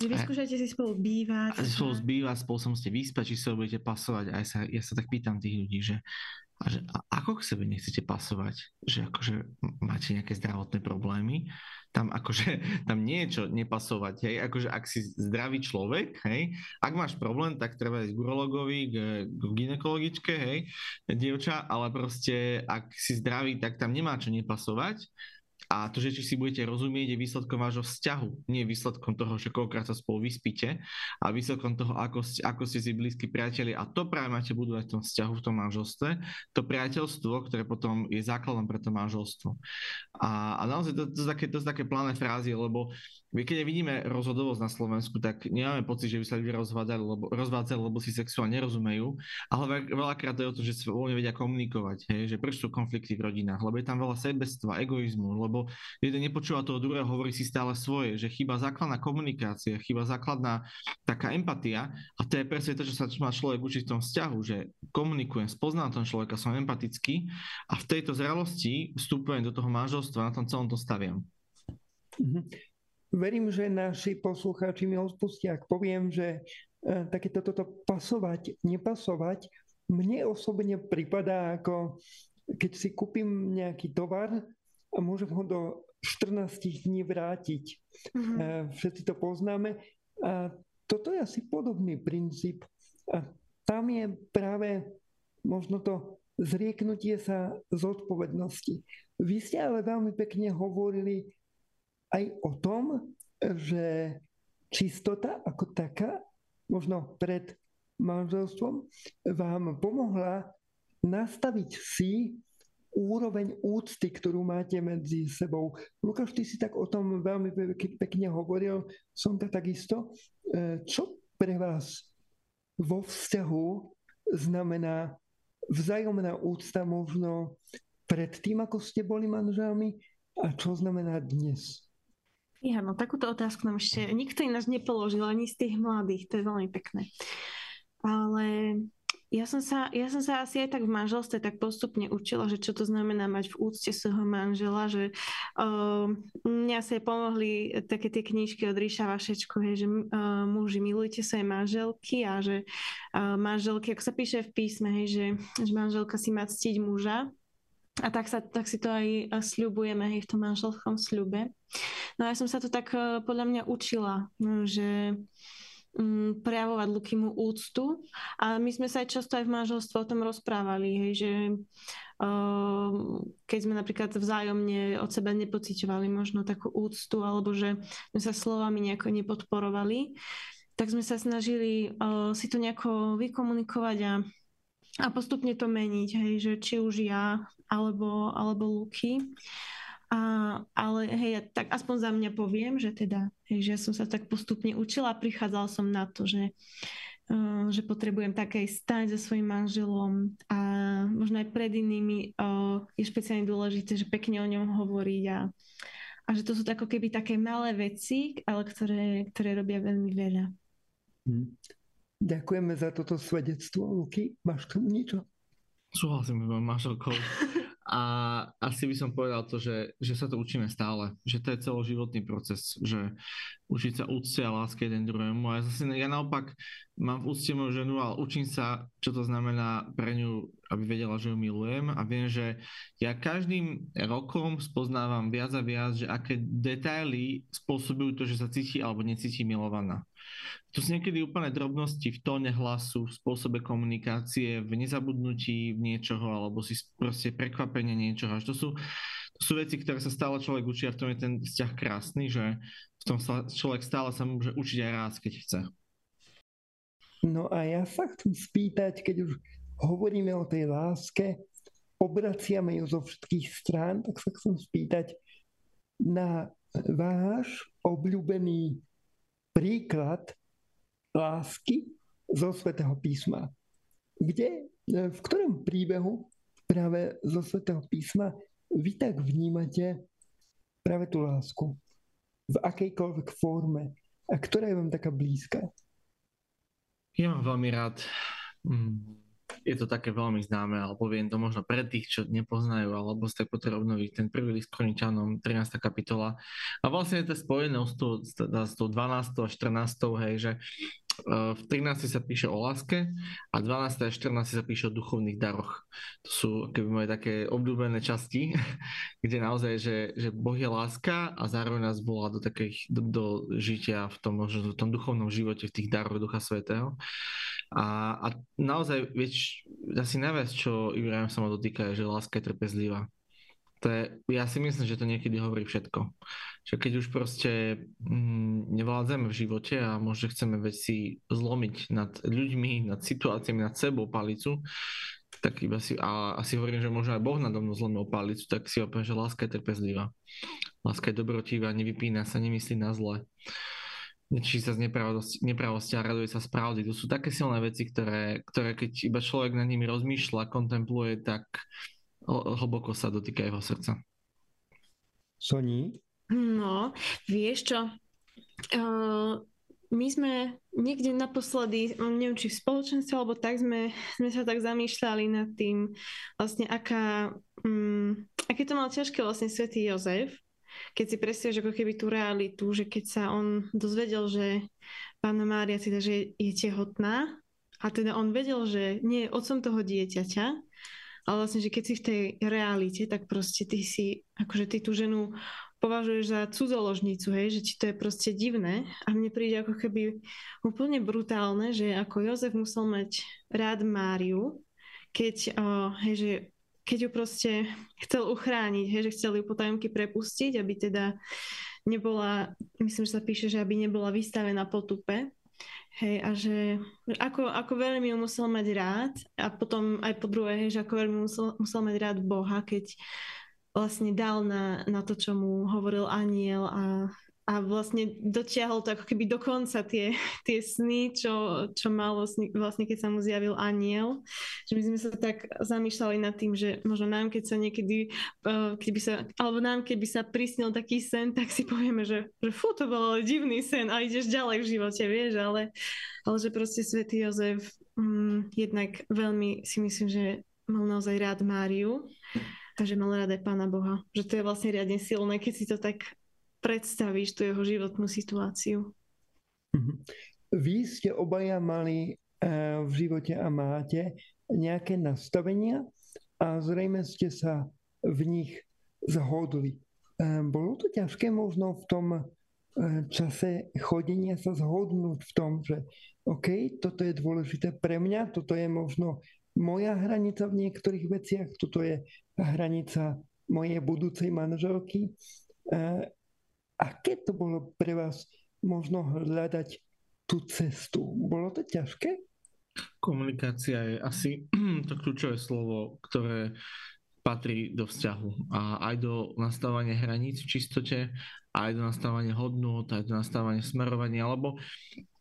Speaker 2: Vy vyskúšajte si spolu bývať.
Speaker 3: A spolu zbývať, spolu sa musíte vyspať, či sa budete pasovať. A ja sa, ja sa tak pýtam tých ľudí, že, a že a ako k sebe nechcete pasovať? Že akože máte nejaké zdravotné problémy? tam akože, tam nie je čo nepasovať, hej, akože ak si zdravý človek, hej, ak máš problém, tak treba ísť k urologovi, k, k ginekologičke, hej, dievča, ale proste ak si zdravý, tak tam nemá čo nepasovať a to, že či si budete rozumieť, je výsledkom vášho vzťahu, nie výsledkom toho, že koľkokrát sa spolu vyspíte, a výsledkom toho, ako, ste, ako ste si blízki priateli. A to práve máte budovať v tom vzťahu, v tom manželstve. To priateľstvo, ktoré potom je základom pre to manželstvo. A, a naozaj to, to, to, také, to sú také pláne frázy, lebo keď vidíme rozhodovosť na Slovensku, tak nemáme pocit, že by sa ľudia rozvádzali, lebo, rozvádzali, lebo si sexuálne nerozumejú, ale veľakrát je o to, že sa voľne vedia komunikovať, hej, že prečo sú konflikty v rodinách, lebo je tam veľa sebectva, egoizmu, lebo jeden nepočúva toho druhého, hovorí si stále svoje, že chyba základná komunikácia, chyba základná taká empatia a to je presne to, čo sa má človek učiť v tom vzťahu, že komunikujem, spoznám tom človeka, som empatický a v tejto zrelosti vstupujem do toho manželstva, na tom celom to staviam.
Speaker 1: Mm-hmm. Verím, že naši poslucháči mi odpustia, ak poviem, že e, takéto toto pasovať, nepasovať, mne osobne pripadá ako keď si kúpim nejaký tovar a môžem ho do 14 dní vrátiť. Mm-hmm. Všetci to poznáme. A toto je asi podobný princíp. A tam je práve možno to zrieknutie sa zodpovednosti. Vy ste ale veľmi pekne hovorili aj o tom, že čistota ako taká, možno pred manželstvom, vám pomohla nastaviť si úroveň úcty, ktorú máte medzi sebou. Lukáš, ty si tak o tom veľmi pekne hovoril, som to takisto. E, čo pre vás vo vzťahu znamená vzájomná úcta možno pred tým, ako ste boli manželmi a čo znamená dnes?
Speaker 2: Ja, no takúto otázku nám ešte nikto ináč nepoložil, ani z tých mladých, to je veľmi pekné. Ale ja som, sa, ja som sa asi aj tak v manželstve tak postupne učila, že čo to znamená mať v úcte svojho manžela, že uh, mňa sa pomohli také tie knižky od Ríša Vašečko, hej, že uh, muži milujte svoje manželky a že uh, manželky, ako sa píše v písme, hej, že, že manželka si má ctiť muža a tak, sa, tak si to aj sľubujeme hej, v tom manželskom sľube. No ja som sa to tak e, podľa mňa učila, no, že um, prejavovať Lukimu úctu. A my sme sa aj často aj v manželstve o tom rozprávali, hej, že uh, keď sme napríklad vzájomne od seba nepociťovali možno takú úctu, alebo že sme sa slovami nejako nepodporovali, tak sme sa snažili si to nejako vykomunikovať a a postupne to meniť, hej, že či už ja alebo, alebo Luky. A, ale hej, tak aspoň za mňa poviem, že teda, hej, že ja som sa tak postupne učila a prichádzala som na to, že, uh, že potrebujem také stať so svojím manželom a možno aj pred inými uh, je špeciálne dôležité, že pekne o ňom hovoriť a, a že to sú ako keby také malé veci, ale ktoré, ktoré robia veľmi veľa. Hmm.
Speaker 1: Ďakujeme za toto svedectvo. Luky, máš k tomu niečo?
Speaker 3: Súhlasím s. A asi by som povedal to, že, že sa to učíme stále, že to je celoživotný proces, že učiť sa úcte a láske jeden druhému. A ja, zase, ja naopak mám v úcte moju ženu, ale učím sa, čo to znamená pre ňu, aby vedela, že ju milujem a viem, že ja každým rokom spoznávam viac a viac, že aké detaily spôsobujú to, že sa cíti alebo necíti milovaná. To sú niekedy úplne drobnosti v tóne hlasu, v spôsobe komunikácie, v nezabudnutí v niečoho alebo si proste prekvapenie niečoho. Až to sú, to sú veci, ktoré sa stále človek učí a v tom je ten vzťah krásny, že v tom sa človek stále sa môže učiť aj raz, keď chce.
Speaker 1: No a ja sa chcem spýtať, keď už hovoríme o tej láske, obraciame ju zo všetkých strán, tak sa chcem spýtať na váš obľúbený príklad lásky zo Svetého písma. Kde v ktorom príbehu práve zo Svetého písma vy tak vnímate práve tú lásku? V akejkoľvek forme? A ktorá je vám taká blízka?
Speaker 3: Ja mám veľmi rád mm, je to také veľmi známe, ale poviem to možno pre tých, čo nepoznajú, alebo tak potrebujú obnoviť ten prvý list Koriničanom, 13. kapitola. A vlastne je to spojené s tou, s tou 12. a 14. hej, že v 13. sa píše o láske a 12. a 14. sa píše o duchovných daroch. To sú keby moje také obľúbené časti, kde naozaj, že, že Boh je láska a zároveň nás volá do, takých, do, do žitia v tom, v tom duchovnom živote, v tých daroch Ducha Svetého. A, a naozaj, vieš, asi najviac, čo Ibrahim sa ma dotýka, je, že láska je trpezlivá to je, ja si myslím, že to niekedy hovorí všetko. Že keď už proste mm, nevládzeme v živote a možno chceme veci zlomiť nad ľuďmi, nad situáciami, nad sebou palicu, tak iba si, a asi hovorím, že možno aj Boh nado mnou zlomil palicu, tak si opäť, že láska je trpezlivá. Láska je dobrotivá, nevypína sa, nemyslí na zle. Nečí sa z nepravosti, nepravosti a raduje sa z pravdy. To sú také silné veci, ktoré, ktoré keď iba človek nad nimi rozmýšľa, kontempluje, tak hlboko sa dotýka jeho srdca.
Speaker 1: Soni?
Speaker 2: No, vieš čo, my sme niekde naposledy, neviem či v spoločenstve, alebo tak sme, sme sa tak zamýšľali nad tým, vlastne aká, um, aké to mal ťažké vlastne svätý Jozef, keď si predstavíš ako keby tú realitu, že keď sa on dozvedel, že pána Mária teda, že je tehotná a teda on vedel, že nie je otcom toho dieťaťa, ale vlastne, že keď si v tej realite, tak proste ty si, akože ty tú ženu považuješ za cudzoložnicu, hej, že ti to je proste divné. A mne príde ako keby úplne brutálne, že ako Jozef musel mať rád Máriu, keď, uh, hej, že keď ju proste chcel uchrániť, hej, že chcel ju potajomky prepustiť, aby teda nebola, myslím, že sa píše, že aby nebola vystavená potupe, Hej, a že ako, ako veľmi ju musel mať rád a potom aj po druhé, hej, že ako veľmi musel, musel mať rád Boha, keď vlastne dal na, na to, čo mu hovoril aniel a a vlastne dotiahol to ako keby dokonca tie, tie sny, čo, čo mal vlastne, vlastne, keď sa mu zjavil aniel. Že my sme sa tak zamýšľali nad tým, že možno nám, keď sa niekedy, uh, keby sa, alebo nám, keby sa prisnil taký sen, tak si povieme, že, že fú, to bol divný sen a ideš ďalej v živote, vieš, ale, ale že proste svätý Jozef um, jednak veľmi si myslím, že mal naozaj rád Máriu a že mal rád aj Pána Boha. Že to je vlastne riadne silné, keď si to tak predstavíš tú jeho životnú situáciu.
Speaker 1: Mhm. Vy ste obaja mali eh, v živote a máte nejaké nastavenia a zrejme ste sa v nich zhodli. Eh, bolo to ťažké možno v tom eh, čase chodenia sa zhodnúť v tom, že OK, toto je dôležité pre mňa, toto je možno moja hranica v niektorých veciach, toto je hranica mojej budúcej manželky aké to bolo pre vás možno hľadať tú cestu? Bolo to ťažké?
Speaker 3: Komunikácia je asi to kľúčové slovo, ktoré patrí do vzťahu a aj do nastavovania hraníc v čistote, aj do nastavovania hodnot, aj do nastavovania smerovania, alebo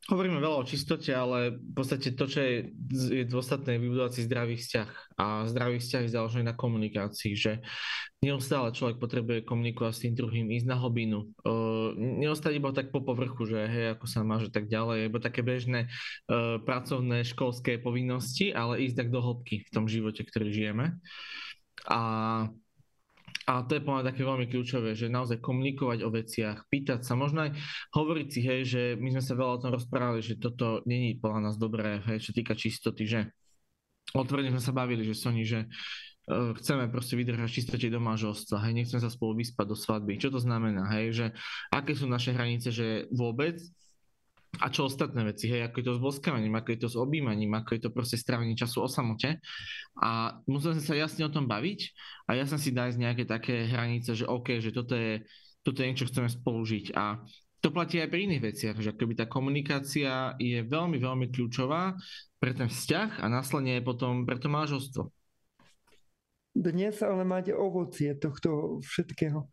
Speaker 3: Hovoríme veľa o čistote, ale v podstate to, čo je, je dôstatné, je vybudovať si zdravý vzťah. A zdravý vzťah je založený na komunikácii, že neustále človek potrebuje komunikovať s tým druhým, ísť na hlbinu. Uh, neostať iba tak po povrchu, že hej, ako sa máže tak ďalej, iba také bežné uh, pracovné, školské povinnosti, ale ísť tak do hĺbky v tom živote, ktorý žijeme. A a to je podľa také veľmi kľúčové, že naozaj komunikovať o veciach, pýtať sa, možno aj hovoriť si, hej, že my sme sa veľa o tom rozprávali, že toto není podľa nás dobré, hej, čo týka čistoty, že otvorene sme sa bavili, že Soni, že uh, chceme proste vydržať čistote do manželstva, hej, nechceme sa spolu vyspať do svadby. Čo to znamená, hej, že aké sú naše hranice, že vôbec a čo ostatné veci, hej, ako je to s boskávaním, ako je to s objímaním, ako je to proste strávenie času o samote. A musíme sa jasne o tom baviť a ja som si dať nejaké také hranice, že OK, že toto je, toto je niečo, chceme spolu žiť. A to platí aj pri iných veciach, že akoby tá komunikácia je veľmi, veľmi kľúčová pre ten vzťah a následne je potom pre to manželstvo.
Speaker 1: Dnes ale máte ovocie tohto všetkého.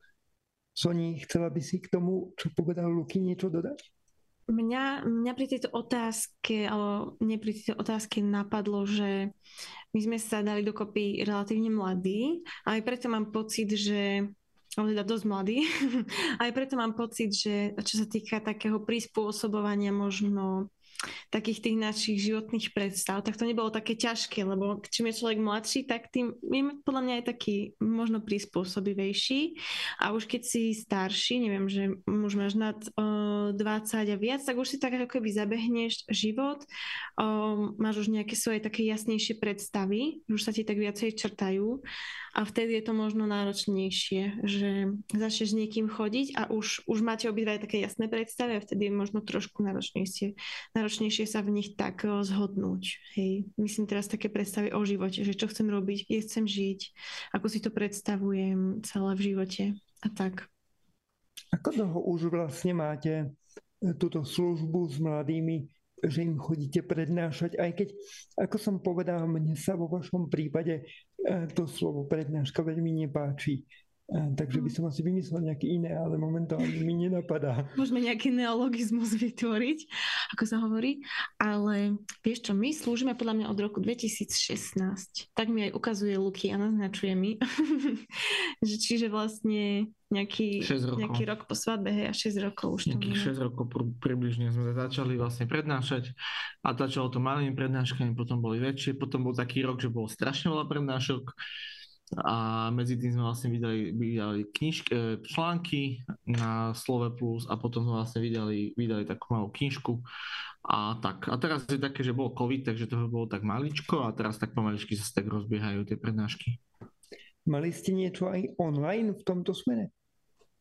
Speaker 1: Soni, chcela by si k tomu, čo povedal Luky, niečo dodať?
Speaker 2: Mňa, mňa pri tejto otázke, alebo mne pri tejto otázke napadlo, že my sme sa dali dokopy relatívne mladí, aj preto mám pocit, že ale teda dosť mladý. Aj preto mám pocit, že čo sa týka takého prispôsobovania možno takých tých našich životných predstav, tak to nebolo také ťažké, lebo čím je človek mladší, tak tým je podľa mňa aj taký možno prispôsobivejší. A už keď si starší, neviem, že už máš nad uh, 20 a viac, tak už si tak ako keby zabehneš život, um, máš už nejaké svoje také jasnejšie predstavy, už sa ti tak viacej črtajú a vtedy je to možno náročnejšie, že začneš s niekým chodiť a už, už máte obidva také jasné predstavy a vtedy je možno trošku náročnejšie, náročnejšie sa v nich tak zhodnúť. Hej. Myslím teraz také predstavy o živote, že čo chcem robiť, kde chcem žiť, ako si to predstavujem celé v živote a tak.
Speaker 1: Ako dlho už vlastne máte túto službu s mladými že im chodíte prednášať, aj keď, ako som povedal, mne sa vo vašom prípade to slovo prednáška veľmi nepáči. Takže by som asi vymyslel nejaké iné, ale momentálne mi nenapadá.
Speaker 2: Môžeme nejaký neologizmus vytvoriť, ako sa hovorí. Ale vieš čo, my slúžime podľa mňa od roku 2016. Tak mi aj ukazuje Luky a naznačuje mi. Čiže vlastne nejaký, nejaký rok po svadbe, hej, a 6 rokov už
Speaker 3: Nejakých 6 rokov približne sme začali vlastne prednášať a začalo to malými prednáškami, potom boli väčšie, potom bol taký rok, že bolo strašne veľa prednášok a medzi tým sme vlastne vydali, vydali knižky, e, články na Slove Plus a potom sme vlastne vydali, vydali takú malú knižku a tak. A teraz je také, že bol COVID, takže toho bolo tak maličko a teraz tak pomaličky sa tak rozbiehajú tie prednášky.
Speaker 1: Mali ste niečo aj online v tomto smere?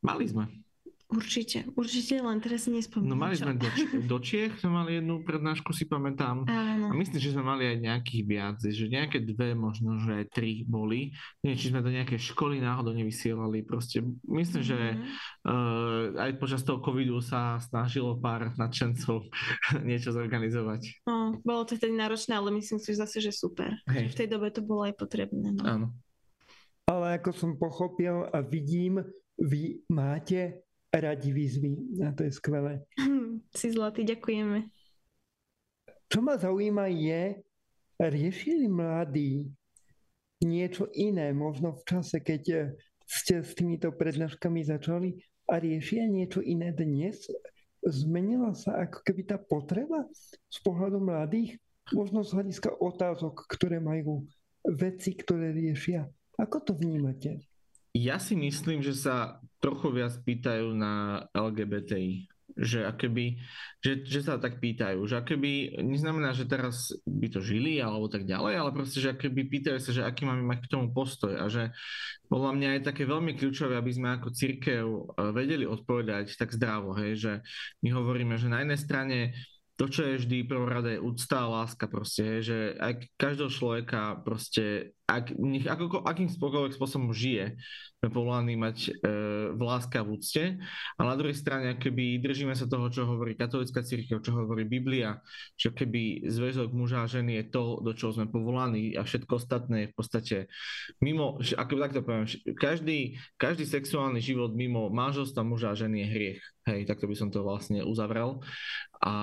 Speaker 3: Mali sme.
Speaker 2: Určite, určite, len teraz si nespomínam.
Speaker 3: No mali sme do, do Čiech, sme mali jednu prednášku, si pamätám. Áno. A myslím, že sme mali aj nejakých viac, že nejaké dve, možno, že tri boli. Nie, či sme do nejaké školy náhodou nevysielali. Proste myslím, že mm-hmm. uh, aj počas toho covidu sa snažilo pár nadšencov niečo zorganizovať.
Speaker 2: No, bolo to tedy náročné, ale myslím si že zase, že super. Hej. V tej dobe to bolo aj potrebné. No.
Speaker 3: Áno.
Speaker 1: Ale ako som pochopil a vidím, vy máte radi výzvy a to je skvelé.
Speaker 2: Si zlatý, ďakujeme.
Speaker 1: Čo ma zaujíma je, riešili mladí niečo iné, možno v čase, keď ste s týmito prednáškami začali a riešia niečo iné dnes? Zmenila sa ako keby tá potreba z pohľadu mladých, možno z hľadiska otázok, ktoré majú, veci, ktoré riešia. Ako to vnímate?
Speaker 3: Ja si myslím, že sa trochu viac pýtajú na LGBTI. Že akoby, že, že sa tak pýtajú, že akoby, neznamená, že teraz by to žili alebo tak ďalej, ale proste, že akoby pýtajú sa, že aký máme mať k tomu postoj a že podľa mňa je také veľmi kľúčové, aby sme ako církev eh, vedeli odpovedať tak zdravo, hej, že my hovoríme, že na jednej strane to, čo je vždy prvorada je úcta a láska proste, že aj každého človeka proste, ak, nech ako, akým spôsobom žije, sme povolaní mať e, v láska v úcte. A na druhej strane, keby držíme sa toho, čo hovorí katolická církev, čo hovorí Biblia, že keby zväzok muža a ženy je to, do čoho sme povolaní a všetko ostatné je v podstate mimo, ako takto poviem, každý, každý sexuálny život mimo manželstva muža a ženy je hriech. Hej, takto by som to vlastne uzavrel. A,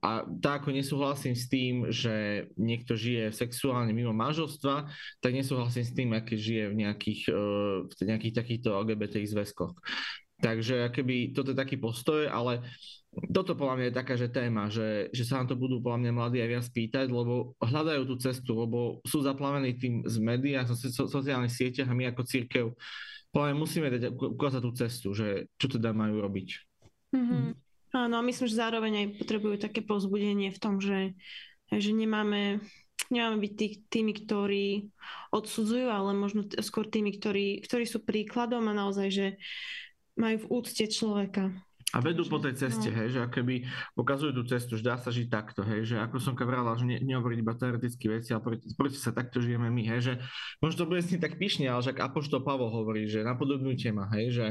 Speaker 3: a tak ako nesúhlasím s tým, že niekto žije sexuálne mimo manželstva, tak nesúhlasím s tým, aké žije v nejakých, uh, v nejakých takýchto LGBT zväzkoch. Takže keby toto je taký postoj, ale toto podľa mňa je taká, že téma, že, že sa nám to budú podľa mňa mladí aj viac pýtať, lebo hľadajú tú cestu, lebo sú zaplavení tým z médií a so, sociálnych sieťach a my ako církev podľa mňa musíme dať, ukázať tú cestu, že čo teda majú robiť.
Speaker 2: Mm-hmm. Áno, a myslím, že zároveň aj potrebujú také pozbudenie v tom, že, že nemáme nemáme byť tý, tými, ktorí odsudzujú, ale možno skôr tými, ktorí, ktorí sú príkladom a naozaj, že majú v úcte človeka.
Speaker 3: A vedú po tej ceste, no. hej, že keby ukazujú tú cestu, že dá sa žiť takto, hej, že ako som kavrala, že ne, nehovoriť iba teoretické veci, ale proti, proti sa takto žijeme my, hej, že možno to bude si tak pyšne, ale že Apoštol Pavol hovorí, že napodobňujte ma, hej, že,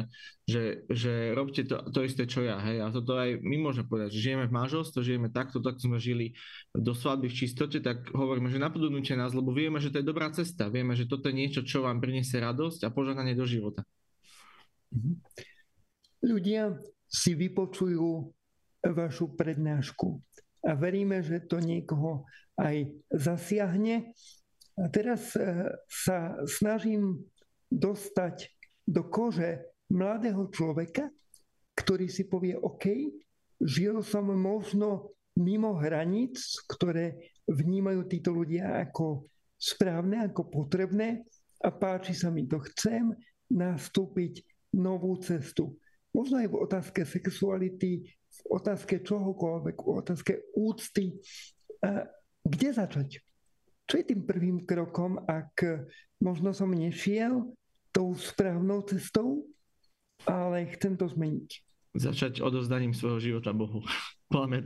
Speaker 3: že, že robte to, to isté, čo ja, hej, a toto aj my môžeme povedať, že žijeme v manželstve, žijeme takto, tak sme žili do svadby v čistote, tak hovoríme, že napodobňujte nás, lebo vieme, že to je dobrá cesta, vieme, že toto je niečo, čo vám priniesie radosť a požahnanie do života.
Speaker 1: Mhm. Ľudia si vypočujú vašu prednášku a veríme, že to niekoho aj zasiahne. A teraz e, sa snažím dostať do kože mladého človeka, ktorý si povie, OK, žil som možno mimo hraníc, ktoré vnímajú títo ľudia ako správne, ako potrebné a páči sa mi to. Chcem nastúpiť novú cestu. Možno aj v otázke sexuality, v otázke čohokoľvek, v otázke úcty. Kde začať? Čo je tým prvým krokom, ak možno som nešiel tou správnou cestou, ale chcem to zmeniť?
Speaker 3: Začať odovzdaním svojho života Bohu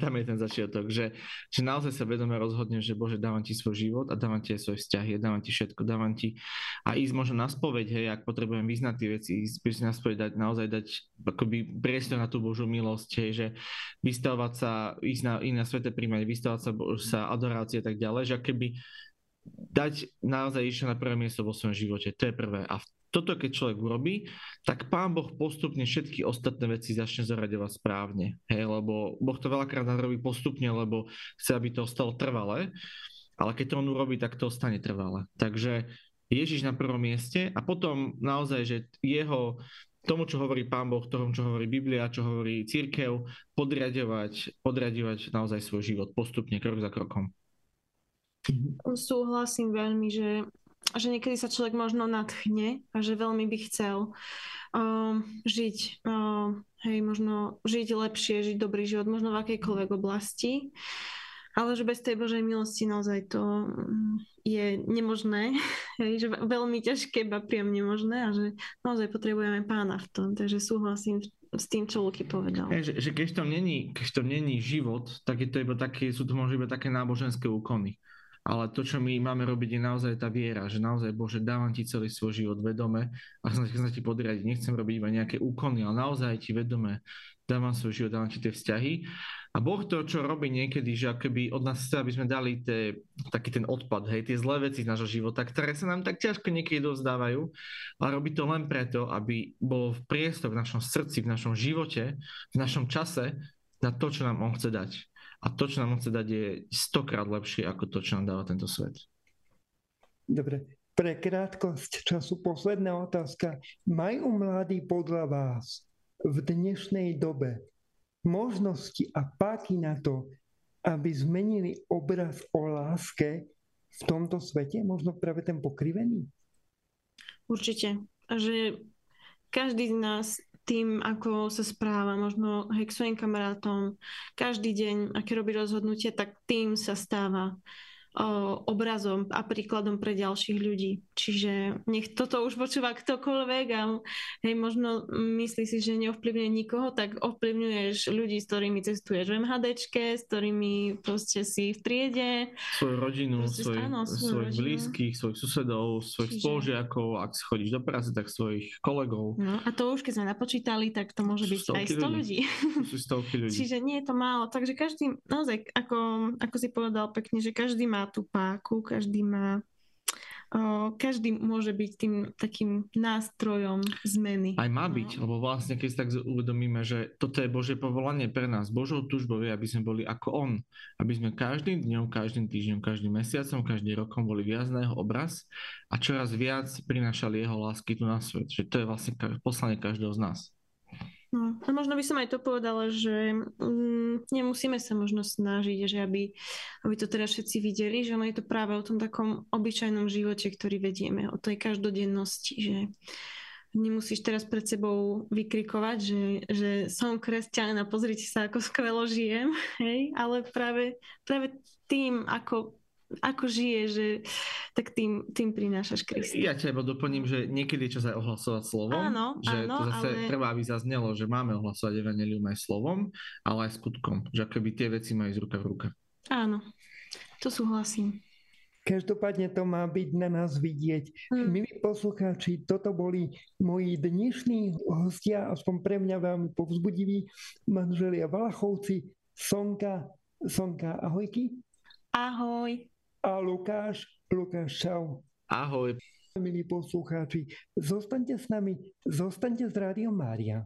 Speaker 3: tam je ten začiatok, že, že naozaj sa vedome rozhodnem, že Bože, dávam ti svoj život a dávam ti aj svoje vzťahy, dávam ti všetko, dávam ti a ísť možno na spoveď, hej, ak potrebujem vyznať tie veci, ísť na spoveď, dať, naozaj dať akoby priestor na tú Božú milosť, hej, že vystavovať sa, ísť na, ísť na sveté príjmanie, vystavovať sa, sa adorácie a tak ďalej, že keby dať naozaj ešte na prvé miesto vo svojom živote, to je prvé. A toto keď človek urobí, tak Pán Boh postupne všetky ostatné veci začne zaraďovať správne. Hej, lebo Boh to veľakrát robí postupne, lebo chce, aby to ostalo trvalé, ale keď to on urobí, tak to ostane trvalé. Takže Ježiš na prvom mieste a potom naozaj, že jeho tomu, čo hovorí Pán Boh, tomu, čo hovorí Biblia, čo hovorí církev, podriadovať, podriadovať naozaj svoj život postupne, krok za krokom.
Speaker 2: Súhlasím veľmi, že že niekedy sa človek možno nadchne a že veľmi by chcel uh, žiť, uh, hej, možno žiť lepšie, žiť dobrý život, možno v akejkoľvek oblasti, ale že bez tej Božej milosti naozaj to mm, je nemožné, hej, že veľmi ťažké, ba priam nemožné a že naozaj potrebujeme pána v tom, takže súhlasím s tým, čo Luky povedal.
Speaker 3: Hey, že, že keď, to není, není život, tak je to iba také, sú to možno iba také náboženské úkony ale to, čo my máme robiť, je naozaj tá viera, že naozaj, Bože, dávam ti celý svoj život vedome a chcem sa ti podriadiť, nechcem robiť iba nejaké úkony, ale naozaj ti vedome dávam svoj život, dávam ti tie vzťahy. A Boh to, čo robí niekedy, že akoby od nás chce, aby sme dali tie, taký ten odpad, hej, tie zlé veci z nášho života, ktoré sa nám tak ťažko niekedy dozdávajú, ale robí to len preto, aby bol v priestor v našom srdci, v našom živote, v našom čase na to, čo nám On chce dať. A to, čo nám chce dať, je stokrát lepšie ako to, čo nám dáva tento svet.
Speaker 1: Dobre, pre krátkosť času posledná otázka. Majú mladí podľa vás v dnešnej dobe možnosti a páky na to, aby zmenili obraz o láske v tomto svete? Možno práve ten pokrivený?
Speaker 2: Určite. Že každý z nás tým, ako sa správa, možno hej, k svojim kamarátom, každý deň, aké robí rozhodnutie, tak tým sa stáva obrazom a príkladom pre ďalších ľudí. Čiže nech toto už počúva ktokoľvek a hej, možno myslí si, že neovplyvňuje nikoho, tak ovplyvňuješ ľudí, s ktorými cestuješ v MHDčke, s ktorými proste si v triede.
Speaker 3: Svoju rodinu, proste, svoj, áno, svojich rodinu. blízkych, svojich susedov, svojich Čiže... spolužiakov, ak chodíš do práce, tak svojich kolegov.
Speaker 2: No a to už keď sme napočítali, tak to môže byť aj 100 ľudí. ľudí.
Speaker 3: ľudí.
Speaker 2: Čiže nie je to málo. Takže každý, naozaj, ako, ako si povedal pekne, že každý má tú páku, každý má každý môže byť tým takým nástrojom zmeny.
Speaker 3: Aj má no. byť, no. lebo vlastne keď si tak uvedomíme, že toto je Božie povolanie pre nás. Božou túžbou je, aby sme boli ako On. Aby sme každým dňom, každým týždňom, každým mesiacom, každým rokom boli viac na jeho obraz a čoraz viac prinášali jeho lásky tu na svet. Že to je vlastne poslanie každého z nás.
Speaker 2: No, a možno by som aj to povedala, že mm, nemusíme sa možno snažiť, že aby, aby to teraz všetci videli, že ono je to práve o tom takom obyčajnom živote, ktorý vedieme, o tej každodennosti, že nemusíš teraz pred sebou vykrikovať, že, že som kresťan a pozrite sa, ako skvelo žijem, hej, ale práve, práve tým, ako ako žije, že tak tým, tým prinášaš Krista.
Speaker 3: Ja teba doplním, že niekedy je čas aj ohlasovať slovom.
Speaker 2: Áno,
Speaker 3: že
Speaker 2: áno,
Speaker 3: to zase
Speaker 2: ale...
Speaker 3: treba, aby zaznelo, že máme ohlasovať evanelium aj slovom, ale aj skutkom. Že akoby tie veci majú z ruka v ruka.
Speaker 2: Áno, to súhlasím.
Speaker 1: Každopádne to má byť na nás vidieť. Hmm. Milí poslucháči, toto boli moji dnešní hostia, aspoň pre mňa veľmi povzbudiví, manželia Valachovci, Sonka, Sonka, ahojky.
Speaker 2: Ahoj
Speaker 1: a Lukáš. Lukáš, čau.
Speaker 3: Ahoj.
Speaker 1: Milí poslucháči, zostaňte s nami, zostaňte s Rádiom Mária.